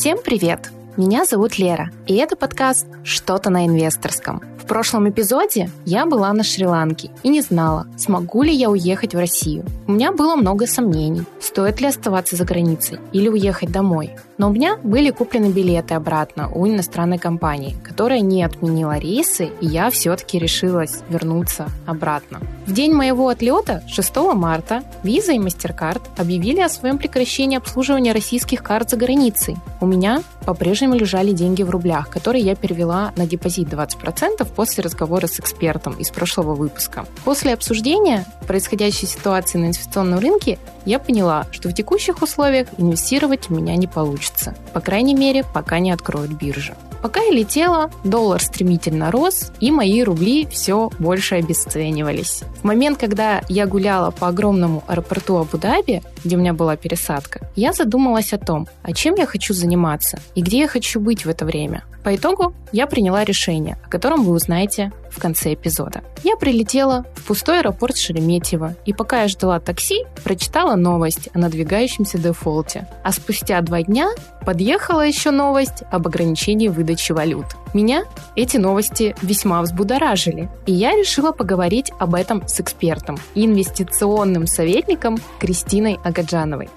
Всем привет! Меня зовут Лера, и это подкаст «Что-то на инвесторском». Прошлом эпизоде я была на Шри-Ланке и не знала, смогу ли я уехать в Россию. У меня было много сомнений, стоит ли оставаться за границей или уехать домой. Но у меня были куплены билеты обратно у иностранной компании, которая не отменила рейсы, и я все-таки решилась вернуться обратно. В день моего отлета, 6 марта, Visa и MasterCard объявили о своем прекращении обслуживания российских карт за границей. У меня по-прежнему лежали деньги в рублях, которые я перевела на депозит 20% после разговора с экспертом из прошлого выпуска. После обсуждения происходящей ситуации на инвестиционном рынке я поняла, что в текущих условиях инвестировать у меня не получится. По крайней мере, пока не откроют биржи. Пока я летела, доллар стремительно рос, и мои рубли все больше обесценивались. В момент, когда я гуляла по огромному аэропорту Абу-Даби, где у меня была пересадка, я задумалась о том, а чем я хочу заниматься и где я хочу быть в это время. По итогу я приняла решение, о котором вы узнаете в конце эпизода. Я прилетела в пустой аэропорт Шереметьево, и пока я ждала такси, прочитала новость о надвигающемся дефолте. А спустя два дня подъехала еще новость об ограничении выдачи валют. Меня эти новости весьма взбудоражили, и я решила поговорить об этом с экспертом и инвестиционным советником Кристиной Агаджановой.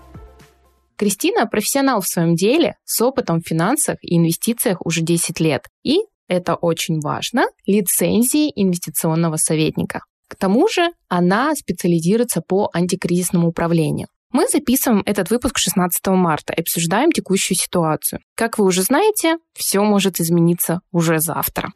Кристина – профессионал в своем деле с опытом в финансах и инвестициях уже 10 лет. И, это очень важно, лицензии инвестиционного советника. К тому же она специализируется по антикризисному управлению. Мы записываем этот выпуск 16 марта и обсуждаем текущую ситуацию. Как вы уже знаете, все может измениться уже завтра.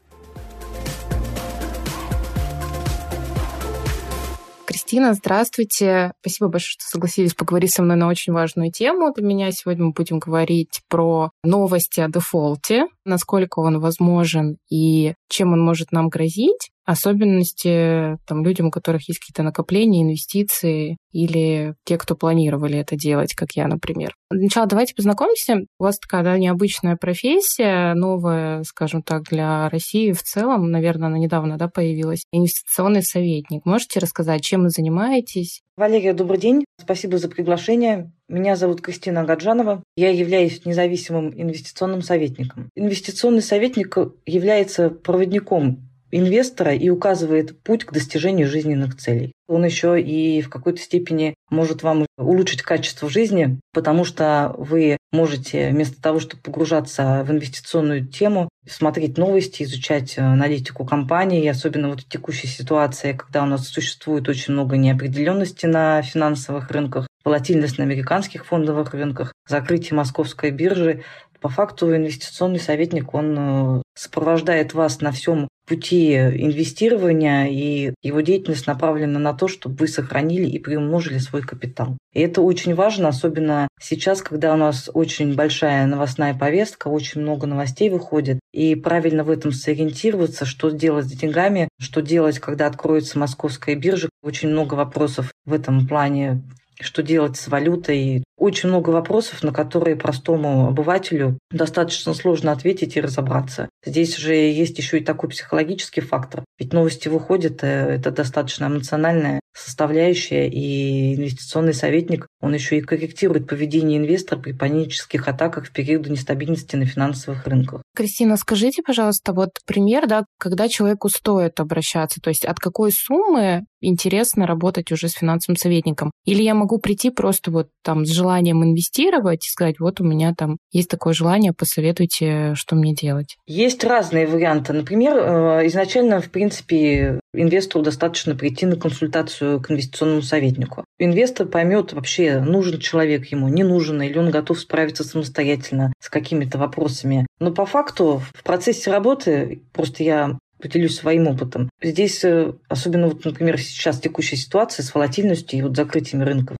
Кристина, здравствуйте. Спасибо большое, что согласились поговорить со мной на очень важную тему. Для меня сегодня мы будем говорить про новости о дефолте, насколько он возможен и чем он может нам грозить особенности там, людям, у которых есть какие-то накопления, инвестиции, или те, кто планировали это делать, как я, например. Для начала давайте познакомимся. У вас такая да, необычная профессия, новая, скажем так, для России в целом. Наверное, она недавно да, появилась. Инвестиционный советник. Можете рассказать, чем вы занимаетесь? Валерия, добрый день. Спасибо за приглашение. Меня зовут Кристина Гаджанова. Я являюсь независимым инвестиционным советником. Инвестиционный советник является проводником инвестора и указывает путь к достижению жизненных целей. Он еще и в какой-то степени может вам улучшить качество жизни, потому что вы можете вместо того, чтобы погружаться в инвестиционную тему, смотреть новости, изучать аналитику компании, особенно вот в текущей ситуации, когда у нас существует очень много неопределенности на финансовых рынках, волатильность на американских фондовых рынках, закрытие московской биржи. По факту инвестиционный советник, он э, сопровождает вас на всем пути инвестирования, и его деятельность направлена на то, чтобы вы сохранили и приумножили свой капитал. И это очень важно, особенно сейчас, когда у нас очень большая новостная повестка, очень много новостей выходит, и правильно в этом сориентироваться, что делать с деньгами, что делать, когда откроется московская биржа. Очень много вопросов в этом плане что делать с валютой. Очень много вопросов, на которые простому обывателю достаточно сложно ответить и разобраться. Здесь же есть еще и такой психологический фактор. Ведь новости выходят, э, это достаточно эмоциональная составляющая, и инвестиционный советник, он еще и корректирует поведение инвестора при панических атаках в периоды нестабильности на финансовых рынках. Кристина, скажите, пожалуйста, вот пример, да, когда человеку стоит обращаться, то есть от какой суммы интересно работать уже с финансовым советником? Или я могу прийти просто вот там с желанием инвестировать и сказать, вот у меня там есть такое желание, посоветуйте, что мне делать? Есть разные варианты. Например, э, изначально, в принципе, инвестору достаточно прийти на консультацию к инвестиционному советнику. Инвестор поймет вообще, нужен человек ему, не нужен, или он готов справиться самостоятельно с какими-то вопросами. Но по факту в процессе работы, просто я поделюсь своим опытом. Здесь, э, особенно вот, например, сейчас текущая ситуация с волатильностью и вот закрытием рынков.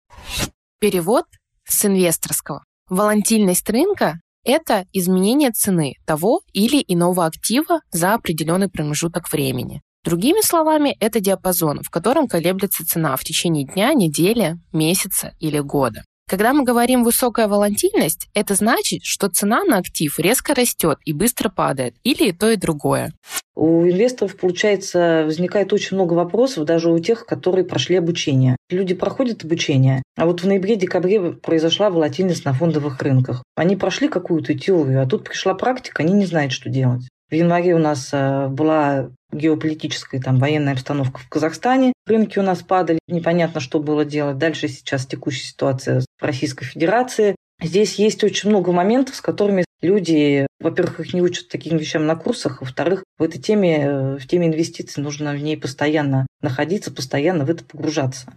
Перевод с инвесторского. Волатильность рынка – это изменение цены того или иного актива за определенный промежуток времени. Другими словами, это диапазон, в котором колеблется цена в течение дня, недели, месяца или года. Когда мы говорим высокая волатильность, это значит, что цена на актив резко растет и быстро падает, или и то, и другое. У инвесторов, получается, возникает очень много вопросов, даже у тех, которые прошли обучение. Люди проходят обучение, а вот в ноябре-декабре произошла волатильность на фондовых рынках. Они прошли какую-то теорию, а тут пришла практика, они не знают, что делать. В январе у нас э, была геополитическая там, военная обстановка в Казахстане. Рынки у нас падали, непонятно, что было делать. Дальше сейчас текущая ситуация в Российской Федерации. Здесь есть очень много моментов, с которыми люди, во-первых, их не учат таким вещам на курсах, во-вторых, в этой теме, э, в теме инвестиций нужно в ней постоянно находиться, постоянно в это погружаться.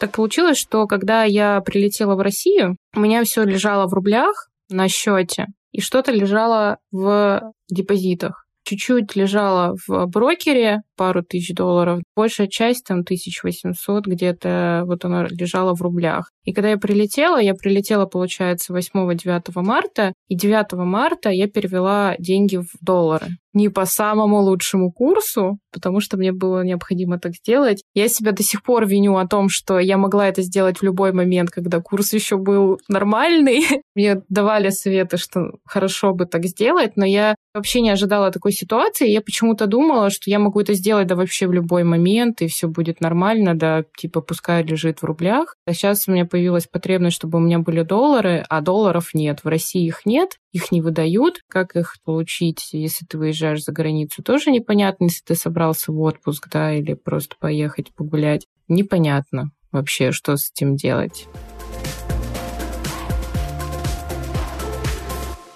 Так получилось, что когда я прилетела в Россию, у меня все лежало в рублях на счете, и что-то лежало в депозитах. Чуть-чуть лежало в брокере, пару тысяч долларов. Большая часть, там, 1800 где-то, вот она лежала в рублях. И когда я прилетела, я прилетела, получается, 8-9 марта, и 9 марта я перевела деньги в доллары. Не по самому лучшему курсу, потому что мне было необходимо так сделать. Я себя до сих пор виню о том, что я могла это сделать в любой момент, когда курс еще был нормальный. Мне давали советы, что хорошо бы так сделать, но я вообще не ожидала такой ситуации. Я почему-то думала, что я могу это сделать да вообще в любой момент, и все будет нормально, да, типа пускай лежит в рублях. А сейчас у меня появилась потребность, чтобы у меня были доллары, а долларов нет. В России их нет, их не выдают. Как их получить, если ты выезжаешь за границу, тоже непонятно, если ты собрался в отпуск, да, или просто поехать погулять. Непонятно вообще, что с этим делать.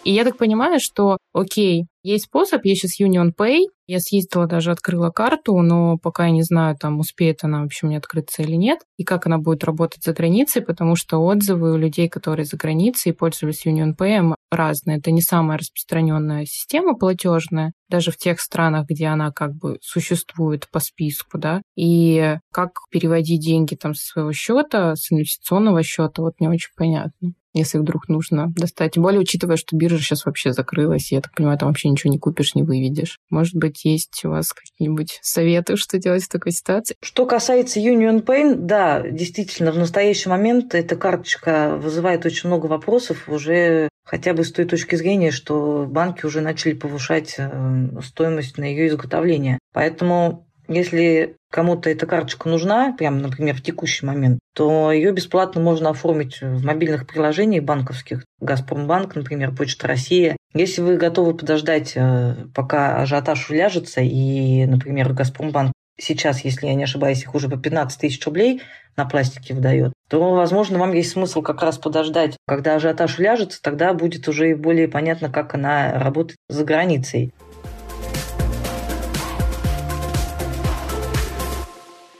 И я так понимаю, что, окей, есть способ, есть сейчас Union Pay, я съездила, даже открыла карту, но пока я не знаю, там, успеет она вообще мне открыться или нет, и как она будет работать за границей, потому что отзывы у людей, которые за границей пользовались Union Pay, разные. Это не самая распространенная система платежная, даже в тех странах, где она как бы существует по списку, да, и как переводить деньги там со своего счета, с инвестиционного счета, вот не очень понятно если вдруг нужно достать. Тем более, учитывая, что биржа сейчас вообще закрылась, я так понимаю, там вообще ничего не купишь, не выведешь. Может быть, есть у вас какие-нибудь советы, что делать в такой ситуации? Что касается Union Pay, да, действительно, в настоящий момент эта карточка вызывает очень много вопросов уже хотя бы с той точки зрения, что банки уже начали повышать э, стоимость на ее изготовление. Поэтому если кому-то эта карточка нужна, прямо, например, в текущий момент, то ее бесплатно можно оформить в мобильных приложениях банковских. Газпромбанк, например, Почта Россия. Если вы готовы подождать, э, пока ажиотаж уляжется, и, например, Газпромбанк сейчас, если я не ошибаюсь, их уже по 15 тысяч рублей на пластике выдает, то, возможно, вам есть смысл как раз подождать, когда ажиотаж уляжется, тогда будет уже более понятно, как она работает за границей.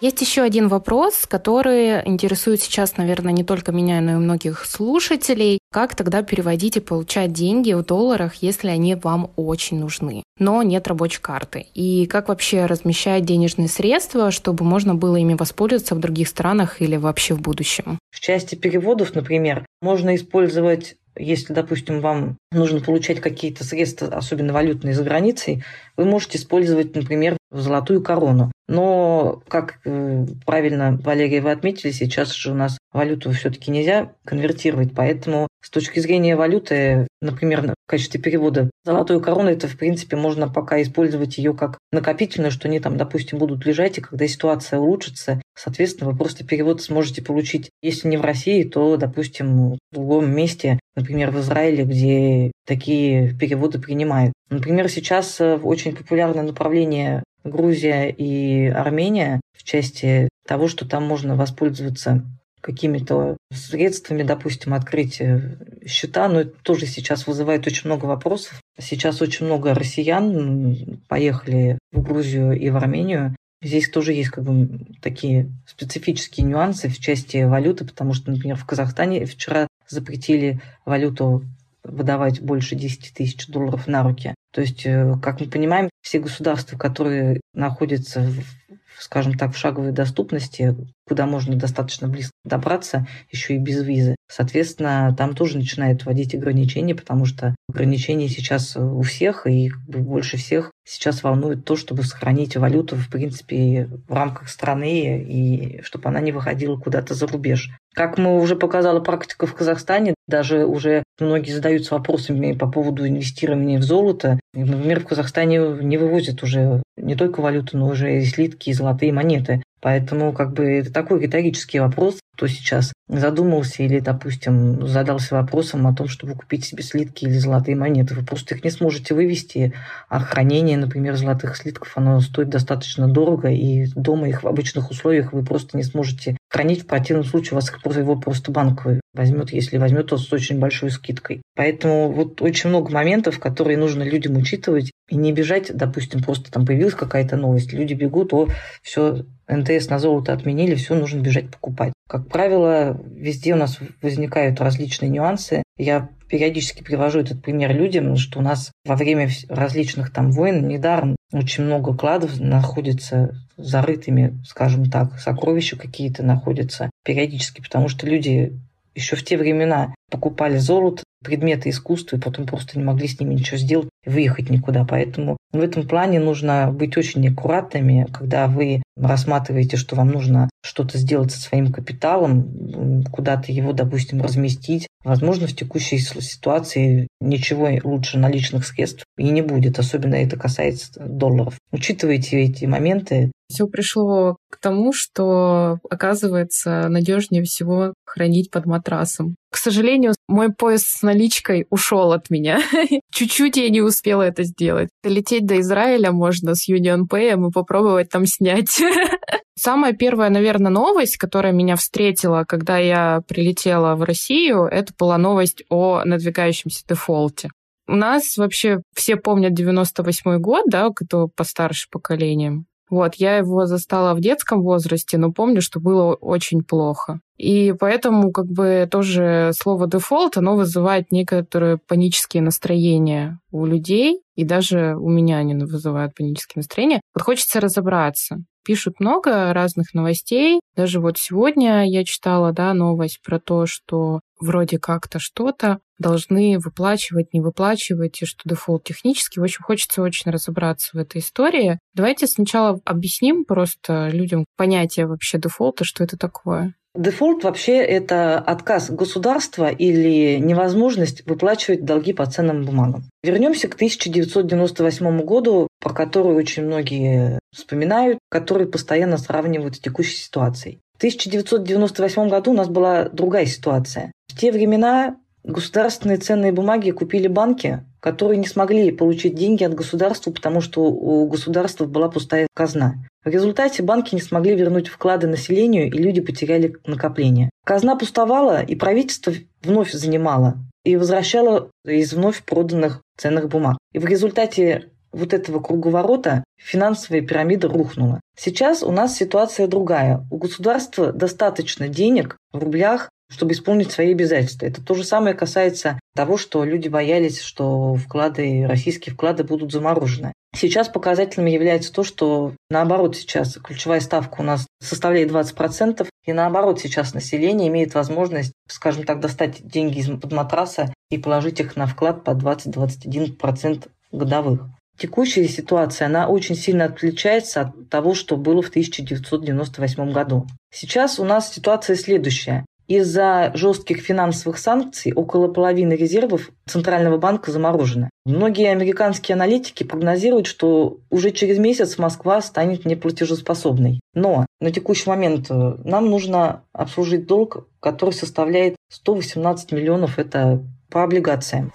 Есть еще один вопрос, который интересует сейчас, наверное, не только меня, но и многих слушателей. Как тогда переводить и получать деньги в долларах, если они вам очень нужны, но нет рабочей карты? И как вообще размещать денежные средства, чтобы можно было ими воспользоваться в других странах или вообще в будущем? В части переводов, например, можно использовать если, допустим, вам нужно получать какие-то средства, особенно валютные, за границей, вы можете использовать, например, золотую корону. Но, как э, правильно, Валерия, вы отметили, сейчас же у нас валюту все-таки нельзя конвертировать, поэтому с точки зрения валюты, например, в качестве перевода золотой короны, это, в принципе, можно пока использовать ее как накопительную, что они там, допустим, будут лежать, и когда ситуация улучшится, соответственно, вы просто перевод сможете получить, если не в России, то, допустим, в другом месте, например, в Израиле, где такие переводы принимают. Например, сейчас э, очень популярное направление Грузия и Армения в части того, что там можно воспользоваться какими-то средствами, допустим, открыть э, счета, но это тоже сейчас вызывает очень много вопросов. Сейчас очень много россиян поехали в Грузию и в Армению. Здесь тоже есть как бы такие специфические нюансы в части валюты, потому что, например, в Казахстане вчера запретили валюту выдавать больше 10 тысяч долларов на руки. То есть, э, как мы понимаем, все государства, которые находятся, в, скажем так, в шаговой доступности куда можно достаточно близко добраться, еще и без визы. Соответственно, там тоже начинают вводить ограничения, потому что ограничения сейчас у всех, и больше всех сейчас волнует то, чтобы сохранить валюту, в принципе, в рамках страны, и чтобы она не выходила куда-то за рубеж. Как мы уже показала практика в Казахстане, даже уже многие задаются вопросами по поводу инвестирования в золото. Например, в Казахстане не вывозят уже не только валюту, но уже и слитки, и золотые монеты. Поэтому как бы это такой риторический вопрос, кто сейчас задумался или, допустим, задался вопросом о том, чтобы купить себе слитки или золотые монеты. Вы просто их не сможете вывести, а хранение, например, золотых слитков, оно стоит достаточно дорого, и дома их в обычных условиях вы просто не сможете хранить. В противном случае у вас его просто банк возьмет, если возьмет, то с очень большой скидкой. Поэтому вот очень много моментов, которые нужно людям учитывать, и не бежать, допустим, просто там появилась какая-то новость, люди бегут, о, все НТС на золото отменили, все нужно бежать покупать. Как правило, везде у нас возникают различные нюансы. Я периодически привожу этот пример людям, что у нас во время различных там войн недаром очень много кладов находится зарытыми, скажем так, сокровища какие-то находятся периодически, потому что люди еще в те времена покупали золото, предметы искусства, и потом просто не могли с ними ничего сделать, выехать никуда. Поэтому в этом плане нужно быть очень аккуратными, когда вы рассматриваете, что вам нужно что-то сделать со своим капиталом, куда-то его, допустим, разместить. Возможно, в текущей ситуации ничего лучше наличных средств и не будет, особенно это касается долларов. Учитывайте эти моменты. Все пришло к тому, что, оказывается, надежнее всего хранить под матрасом. К сожалению, мой пояс с наличкой ушел от меня. Чуть-чуть я не успела это сделать. Долететь до Израиля можно с Union Pay и попробовать там снять. Самая первая, наверное, новость, которая меня встретила, когда я прилетела в Россию, это была новость о надвигающемся дефолте. У нас вообще все помнят 98 год, да, кто постарше поколением. Вот, я его застала в детском возрасте, но помню, что было очень плохо. И поэтому как бы тоже слово дефолт, оно вызывает некоторые панические настроения у людей, и даже у меня они вызывают панические настроения. Вот хочется разобраться. Пишут много разных новостей. Даже вот сегодня я читала, да, новость про то, что вроде как-то что-то должны выплачивать, не выплачивать, и что дефолт технический. В общем, хочется очень разобраться в этой истории. Давайте сначала объясним просто людям понятие вообще дефолта, что это такое. Дефолт вообще это отказ государства или невозможность выплачивать долги по ценным бумагам. Вернемся к 1998 году, про который очень многие вспоминают, который постоянно сравнивают с текущей ситуацией. В 1998 году у нас была другая ситуация. В те времена государственные ценные бумаги купили банки, которые не смогли получить деньги от государства, потому что у государства была пустая казна. В результате банки не смогли вернуть вклады населению, и люди потеряли накопления. Казна пустовала, и правительство вновь занимало и возвращало из вновь проданных ценных бумаг. И в результате вот этого круговорота финансовая пирамида рухнула. Сейчас у нас ситуация другая. У государства достаточно денег в рублях, чтобы исполнить свои обязательства. Это то же самое касается того, что люди боялись, что вклады, российские вклады будут заморожены. Сейчас показательным является то, что наоборот сейчас ключевая ставка у нас составляет 20%, и наоборот сейчас население имеет возможность, скажем так, достать деньги из-под матраса и положить их на вклад по 20-21% годовых. Текущая ситуация, она очень сильно отличается от того, что было в 1998 году. Сейчас у нас ситуация следующая. Из-за жестких финансовых санкций около половины резервов Центрального банка заморожены. Многие американские аналитики прогнозируют, что уже через месяц Москва станет неплатежеспособной. Но на текущий момент э, нам нужно обслужить долг, который составляет 118 миллионов, это по облигациям.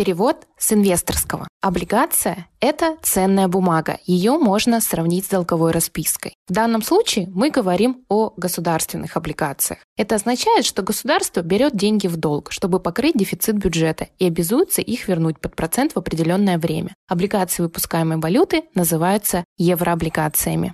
Перевод с инвесторского. Облигация – это ценная бумага. Ее можно сравнить с долговой распиской. В данном случае мы говорим о государственных облигациях. Это означает, что государство берет деньги в долг, чтобы покрыть дефицит бюджета и обязуется их вернуть под процент в определенное время. Облигации выпускаемой валюты называются еврооблигациями.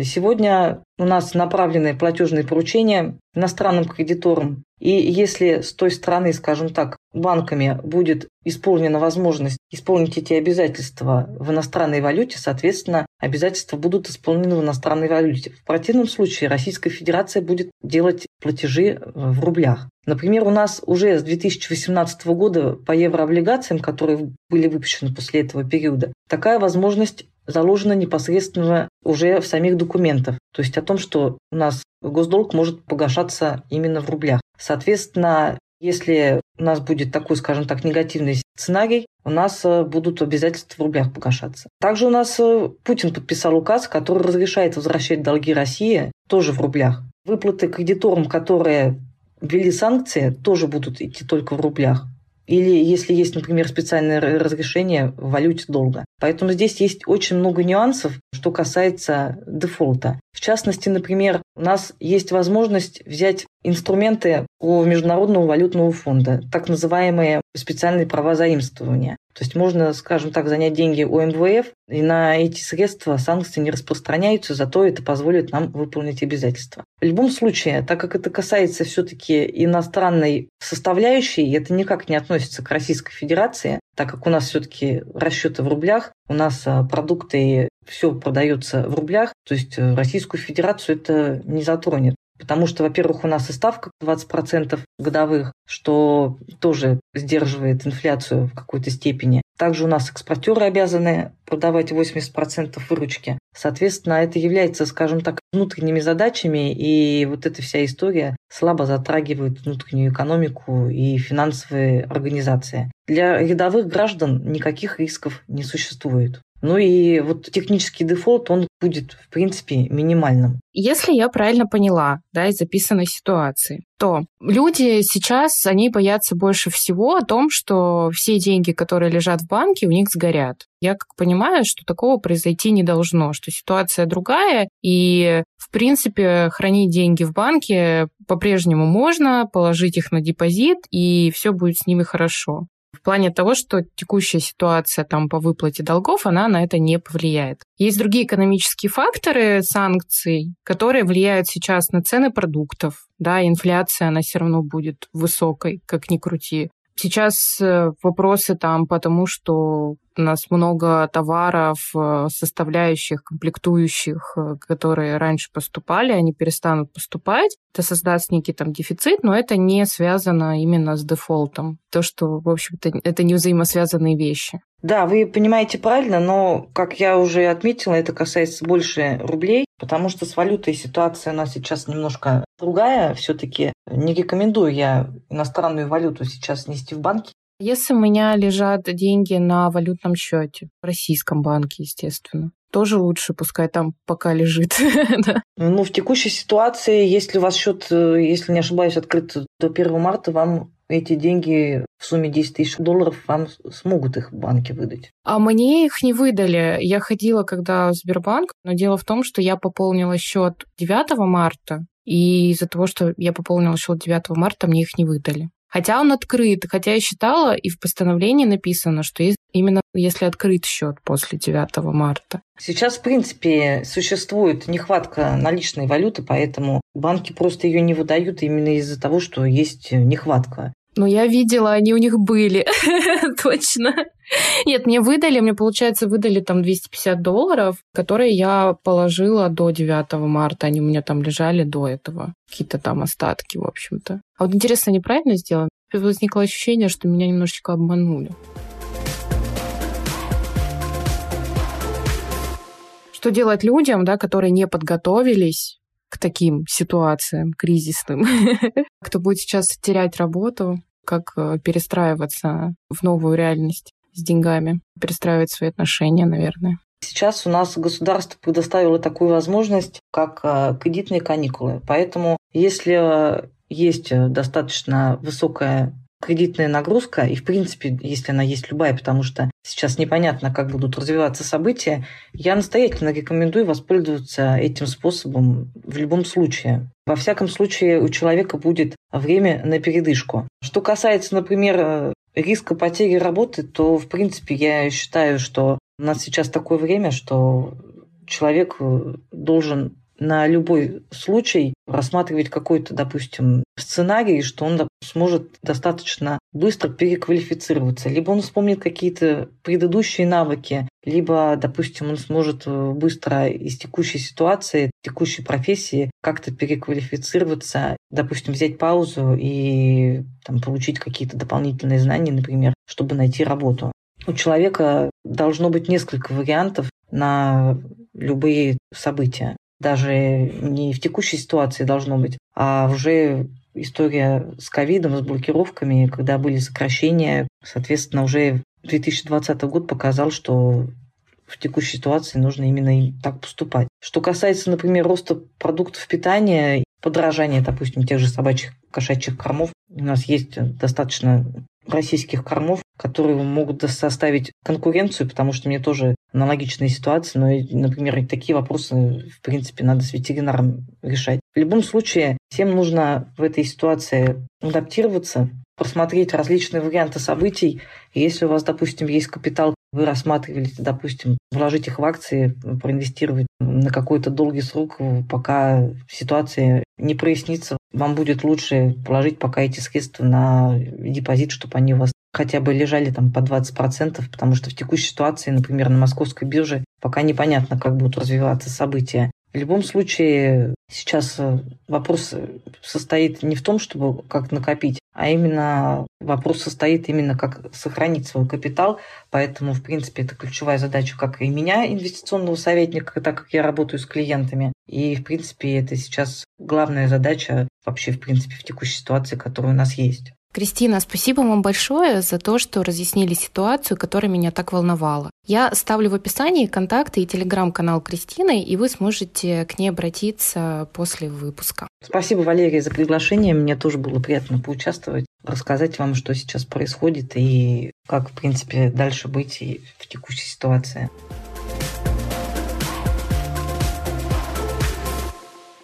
Сегодня у нас направлены платежные поручения иностранным кредиторам. И если с той стороны, скажем так, банками будет исполнена возможность исполнить эти обязательства в иностранной валюте, соответственно, обязательства будут исполнены в иностранной валюте. В противном случае Российская Федерация будет делать платежи в рублях. Например, у нас уже с 2018 года по еврооблигациям, которые были выпущены после этого периода, такая возможность заложено непосредственно уже в самих документах. То есть о том, что у нас госдолг может погашаться именно в рублях. Соответственно, если у нас будет такой, скажем так, негативный сценарий, у нас э, будут обязательства в рублях погашаться. Также у нас э, Путин подписал указ, который разрешает возвращать долги России тоже в рублях. Выплаты кредиторам, которые ввели санкции, тоже будут идти только в рублях. Или если есть, например, специальное разрешение в валюте долга. Поэтому здесь есть очень много нюансов, что касается дефолта. В частности, например, у нас есть возможность взять инструменты у Международного валютного фонда, так называемые специальные права заимствования. То есть можно, скажем так, занять деньги у МВФ, и на эти средства санкции не распространяются, зато это позволит нам выполнить обязательства. В любом случае, так как это касается все-таки иностранной составляющей, это никак не относится к Российской Федерации, так как у нас все-таки расчеты в рублях, у нас а, продукты все продается в рублях, то есть э, Российскую Федерацию это не затронет. Потому что, во-первых, у нас и ставка 20% годовых, что тоже сдерживает инфляцию в какой-то степени. Также у нас экспортеры обязаны продавать 80% выручки. Соответственно, это является, скажем так, внутренними задачами, и вот эта вся история слабо затрагивает внутреннюю экономику и финансовые организации. Для рядовых граждан никаких рисков не существует. Ну и вот технический дефолт, он будет, в принципе, минимальным. Если я правильно поняла, да, из записанной ситуации, то люди сейчас, они боятся больше всего о том, что все деньги, которые лежат в банке, у них сгорят. Я как понимаю, что такого произойти не должно, что ситуация другая, и, в принципе, хранить деньги в банке по-прежнему можно, положить их на депозит, и все будет с ними хорошо в плане того, что текущая ситуация там по выплате долгов, она на это не повлияет. Есть другие экономические факторы санкций, которые влияют сейчас на цены продуктов. Да, инфляция, она все равно будет высокой, как ни крути. Сейчас э, вопросы там потому, что у нас много товаров, э, составляющих, комплектующих, э, которые раньше поступали, они перестанут поступать. Это создаст некий там дефицит, но это не связано именно с дефолтом. То, что, в общем-то, это не взаимосвязанные вещи. Да, вы понимаете правильно, но, как я уже отметила, это касается больше рублей, потому что с валютой ситуация у нас сейчас немножко другая. Все-таки не рекомендую я иностранную валюту сейчас нести в банке. Если у меня лежат деньги на валютном счете, в российском банке, естественно, тоже лучше, пускай там пока лежит. Ну, в текущей ситуации, если у вас счет, э, если не ошибаюсь, открыт до 1 марта, вам эти деньги в сумме 10 тысяч долларов вам смогут их банки выдать. А мне их не выдали. Я ходила когда в Сбербанк, но дело в том, что я пополнила счет 9 марта, и из-за того, что я пополнила счет 9 марта, мне их не выдали. Хотя он открыт, хотя я считала, и в постановлении написано, что именно если открыт счет после 9 марта. Сейчас, в принципе, существует нехватка наличной валюты, поэтому банки просто ее не выдают именно из-за того, что есть нехватка. Ну, я видела, они у них были, точно. Нет, мне выдали, мне, получается, выдали там 250 долларов, которые я положила до 9 марта. Они у меня там лежали до этого. Какие-то там остатки, в общем-то. А вот интересно, неправильно сделано? Возникло ощущение, что меня немножечко обманули. Что делать людям, да, которые не подготовились к таким ситуациям кризисным, кто будет сейчас терять работу, как э, перестраиваться в новую реальность с деньгами, перестраивать свои отношения, наверное. Сейчас у нас государство предоставило такую возможность, как э, кредитные каникулы. Поэтому, если есть достаточно высокая кредитная нагрузка, и в принципе, если она есть любая, потому что сейчас непонятно, как будут развиваться события, я настоятельно рекомендую воспользоваться этим способом в любом случае. Во всяком случае, у человека будет время на передышку. Что касается, например, риска потери работы, то, в принципе, я считаю, что у нас сейчас такое время, что человек должен на любой случай рассматривать какой-то, допустим, сценарий, что он сможет достаточно быстро переквалифицироваться. Либо он вспомнит какие-то предыдущие навыки, либо, допустим, он сможет э, быстро из текущей ситуации, текущей профессии как-то переквалифицироваться, допустим, взять паузу и там, получить какие-то дополнительные знания, например, чтобы найти работу. У человека должно быть несколько вариантов на любые события даже не в текущей ситуации должно быть, а уже история с ковидом, с блокировками, когда были сокращения, соответственно, уже 2020 год показал, что в текущей ситуации нужно именно так поступать. Что касается, например, роста продуктов питания, подражания, допустим, тех же собачьих кошачьих кормов, у нас есть достаточно российских кормов, которые могут составить конкуренцию, потому что мне тоже аналогичные ситуации, но, например, такие вопросы, в принципе, надо с ветеринаром решать. В любом случае, всем нужно в этой ситуации адаптироваться, просмотреть различные варианты событий. если у вас, допустим, есть капитал, вы рассматривали, допустим, вложить их в акции, проинвестировать на какой-то долгий срок, пока ситуация не прояснится, вам будет лучше положить пока эти средства на депозит, чтобы они у вас хотя бы лежали там по 20%, потому что в текущей ситуации, например, на московской бирже пока непонятно, как будут развиваться события. В любом случае, сейчас э, вопрос состоит не в том, чтобы как накопить, а именно вопрос состоит именно как сохранить свой капитал. Поэтому, в принципе, это ключевая задача как и меня, инвестиционного советника, так как я работаю с клиентами. И, в принципе, это сейчас главная задача вообще, в принципе, в текущей ситуации, которая у нас есть. Кристина, спасибо вам большое за то, что разъяснили ситуацию, которая меня так волновала. Я ставлю в описании контакты и телеграм-канал Кристины, и вы сможете к ней обратиться после выпуска. Спасибо, Валерия, за приглашение. Мне тоже было приятно поучаствовать, рассказать вам, что сейчас происходит и как, в принципе, дальше быть в текущей ситуации.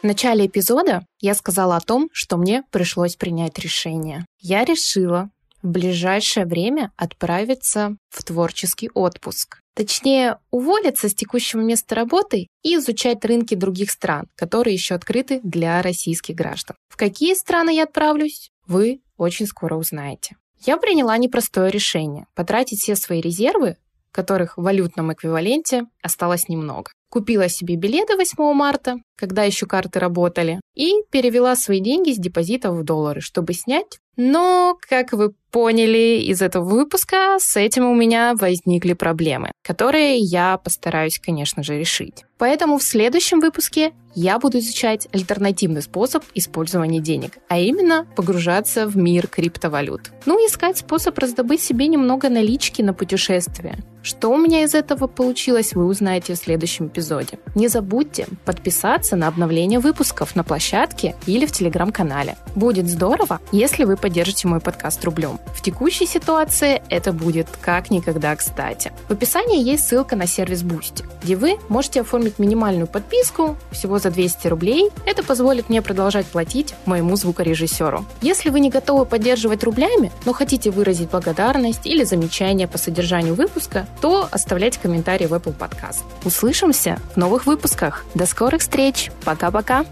В начале эпизода я сказала о том, что мне пришлось принять решение. Я решила в ближайшее время отправиться в творческий отпуск. Точнее, уволиться с текущего места работы и изучать рынки других стран, которые еще открыты для российских граждан. В какие страны я отправлюсь, вы очень скоро узнаете. Я приняла непростое решение – потратить все свои резервы, которых в валютном эквиваленте осталось немного. Купила себе билеты 8 марта, когда еще карты работали, и перевела свои деньги с депозитов в доллары, чтобы снять. Но, как вы поняли из этого выпуска, с этим у меня возникли проблемы, которые я постараюсь, конечно же, решить. Поэтому в следующем выпуске я буду изучать альтернативный способ использования денег, а именно погружаться в мир криптовалют. Ну, искать способ раздобыть себе немного налички на путешествие. Что у меня из этого получилось, вы узнаете в следующем эпизоде. Не забудьте подписаться на обновление выпусков на площадке или в телеграм-канале. Будет здорово, если вы поддержите мой подкаст рублем. В текущей ситуации это будет как никогда кстати. В описании есть ссылка на сервис Boosty, где вы можете оформить минимальную подписку всего за 200 рублей. Это позволит мне продолжать платить моему звукорежиссеру. Если вы не готовы поддерживать рублями, но хотите выразить благодарность или замечание по содержанию выпуска, то оставляйте комментарии в Apple Podcast. Услышимся в новых выпусках. До скорых встреч. Пока-пока.